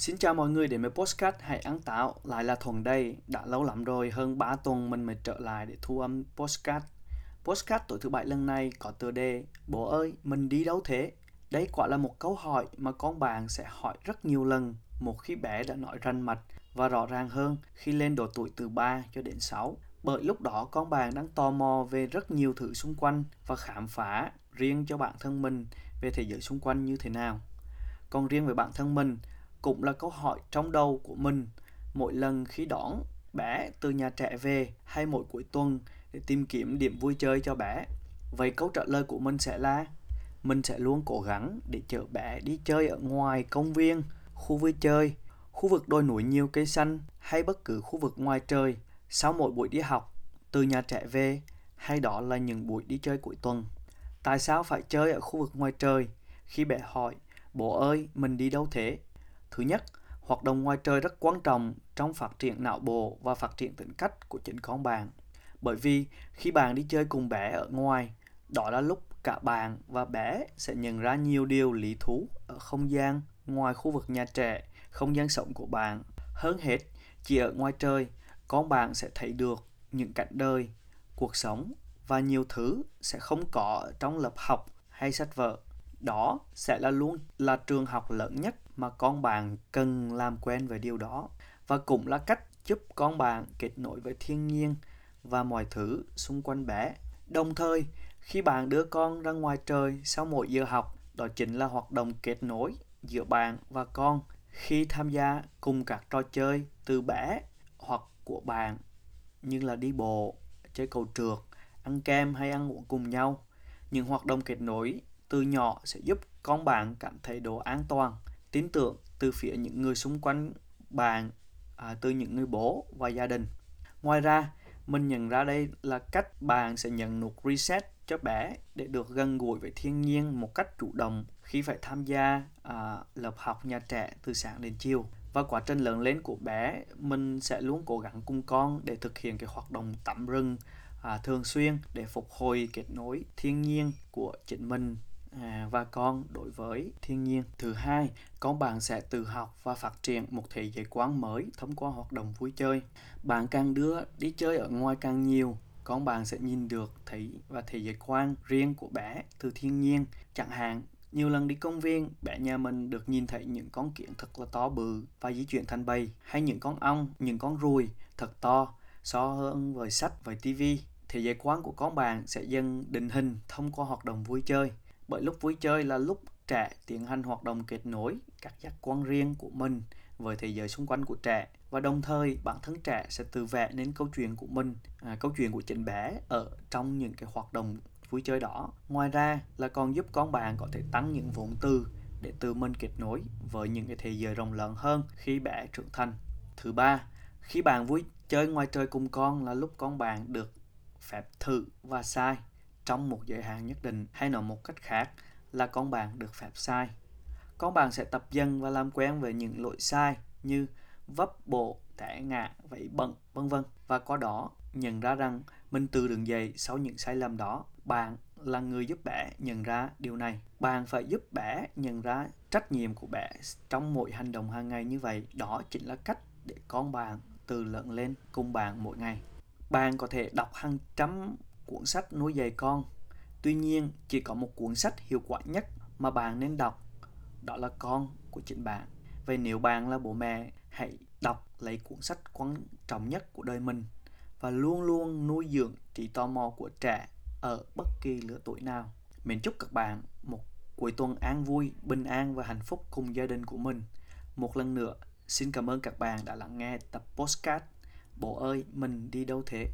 Xin chào mọi người đến với Postcard Hãy ăn táo Lại là Thuần đây Đã lâu lắm rồi, hơn 3 tuần mình mới trở lại để thu âm Postcard Postcard tối thứ bảy lần này có tựa đề Bố ơi, mình đi đâu thế? Đấy quả là một câu hỏi mà con bạn sẽ hỏi rất nhiều lần một khi bé đã nói rành mạch và rõ ràng hơn khi lên độ tuổi từ 3 cho đến 6. Bởi lúc đó con bạn đang tò mò về rất nhiều thứ xung quanh và khám phá riêng cho bản thân mình về thế giới xung quanh như thế nào. Còn riêng về bản thân mình, cũng là câu hỏi trong đầu của mình mỗi lần khi đón bé từ nhà trẻ về hay mỗi cuối tuần để tìm kiếm điểm vui chơi cho bé. Vậy câu trả lời của mình sẽ là mình sẽ luôn cố gắng để chở bé đi chơi ở ngoài công viên, khu vui chơi, khu vực đồi núi nhiều cây xanh hay bất cứ khu vực ngoài trời sau mỗi buổi đi học từ nhà trẻ về hay đó là những buổi đi chơi cuối tuần. Tại sao phải chơi ở khu vực ngoài trời? Khi bé hỏi, bố ơi, mình đi đâu thế? Thứ nhất, hoạt động ngoài trời rất quan trọng trong phát triển não bộ và phát triển tính cách của chính con bạn. Bởi vì khi bạn đi chơi cùng bé ở ngoài, đó là lúc cả bạn và bé sẽ nhận ra nhiều điều lý thú ở không gian ngoài khu vực nhà trẻ, không gian sống của bạn. Hơn hết, chỉ ở ngoài trời, con bạn sẽ thấy được những cảnh đời, cuộc sống và nhiều thứ sẽ không có trong lớp học hay sách vở. Đó sẽ là luôn là trường học lớn nhất mà con bạn cần làm quen với điều đó và cũng là cách giúp con bạn kết nối với thiên nhiên và mọi thứ xung quanh bé. Đồng thời, khi bạn đưa con ra ngoài trời sau mỗi giờ học, đó chính là hoạt động kết nối giữa bạn và con khi tham gia cùng các trò chơi từ bé hoặc của bạn như là đi bộ, chơi cầu trượt, ăn kem hay ăn uống cùng nhau. Những hoạt động kết nối từ nhỏ sẽ giúp con bạn cảm thấy độ an toàn tin tưởng từ phía những người xung quanh bạn à, từ những người bố và gia đình. Ngoài ra mình nhận ra đây là cách bạn sẽ nhận nút reset cho bé để được gần gũi với thiên nhiên một cách chủ động khi phải tham gia à, lớp học nhà trẻ từ sáng đến chiều. Và quá trình lớn lên của bé mình sẽ luôn cố gắng cùng con để thực hiện cái hoạt động tắm rừng à, thường xuyên để phục hồi kết nối thiên nhiên của chính mình à, và con đối với thiên nhiên. Thứ hai, con bạn sẽ tự học và phát triển một thế giới quan mới thông qua hoạt động vui chơi. Bạn càng đưa đi chơi ở ngoài càng nhiều, con bạn sẽ nhìn được thấy và thế giới quan riêng của bé từ thiên nhiên. Chẳng hạn, nhiều lần đi công viên, bé nhà mình được nhìn thấy những con kiến thật là to bự và di chuyển thành bầy, hay những con ong, những con ruồi thật to, so hơn với sách, với tivi. Thế giới quan của con bạn sẽ dần định hình thông qua hoạt động vui chơi bởi lúc vui chơi là lúc trẻ tiến hành hoạt động kết nối các giác quan riêng của mình với thế giới xung quanh của trẻ. Và đồng thời bản thân trẻ sẽ tự vẽ nên câu chuyện của mình à, câu chuyện của chính bé ở trong những cái hoạt động vui chơi đó. Ngoài ra là còn giúp con bạn có thể tăng những vốn từ để tự mình kết nối với những cái thế giới rộng lớn hơn khi bé trưởng thành. Thứ ba khi bạn vui chơi ngoài trời cùng con là lúc con bạn được phép thử và sai trong một giới hạn nhất định hay nói một cách khác là con bạn được phép sai. Con bạn sẽ tập dần và làm quen với những lỗi sai như vấp bộ, té ngã, vẫy bận, vân vân và qua đó nhận ra rằng mình từ đường dậy sau những sai lầm đó. Bạn là người giúp bé nhận ra điều này. Bạn phải giúp bé nhận ra trách nhiệm của bé trong mỗi hành động hàng ngày như vậy. Đó chính là cách để con bạn từ lớn lên cùng bạn mỗi ngày. Bạn có thể đọc hàng trăm cuốn sách nuôi dạy con. Tuy nhiên, chỉ có một cuốn sách hiệu quả nhất mà bạn nên đọc, đó là con của chính bạn. Vậy nếu bạn là bố mẹ, hãy đọc lấy cuốn sách quan trọng nhất của đời mình và luôn luôn nuôi dưỡng trí tò mò của trẻ ở bất kỳ lứa tuổi nào. Mình chúc các bạn một cuối tuần an vui, bình an và hạnh phúc cùng gia đình của mình. Một lần nữa, xin cảm ơn các bạn đã lắng nghe tập postcard Bố ơi, mình đi đâu thế?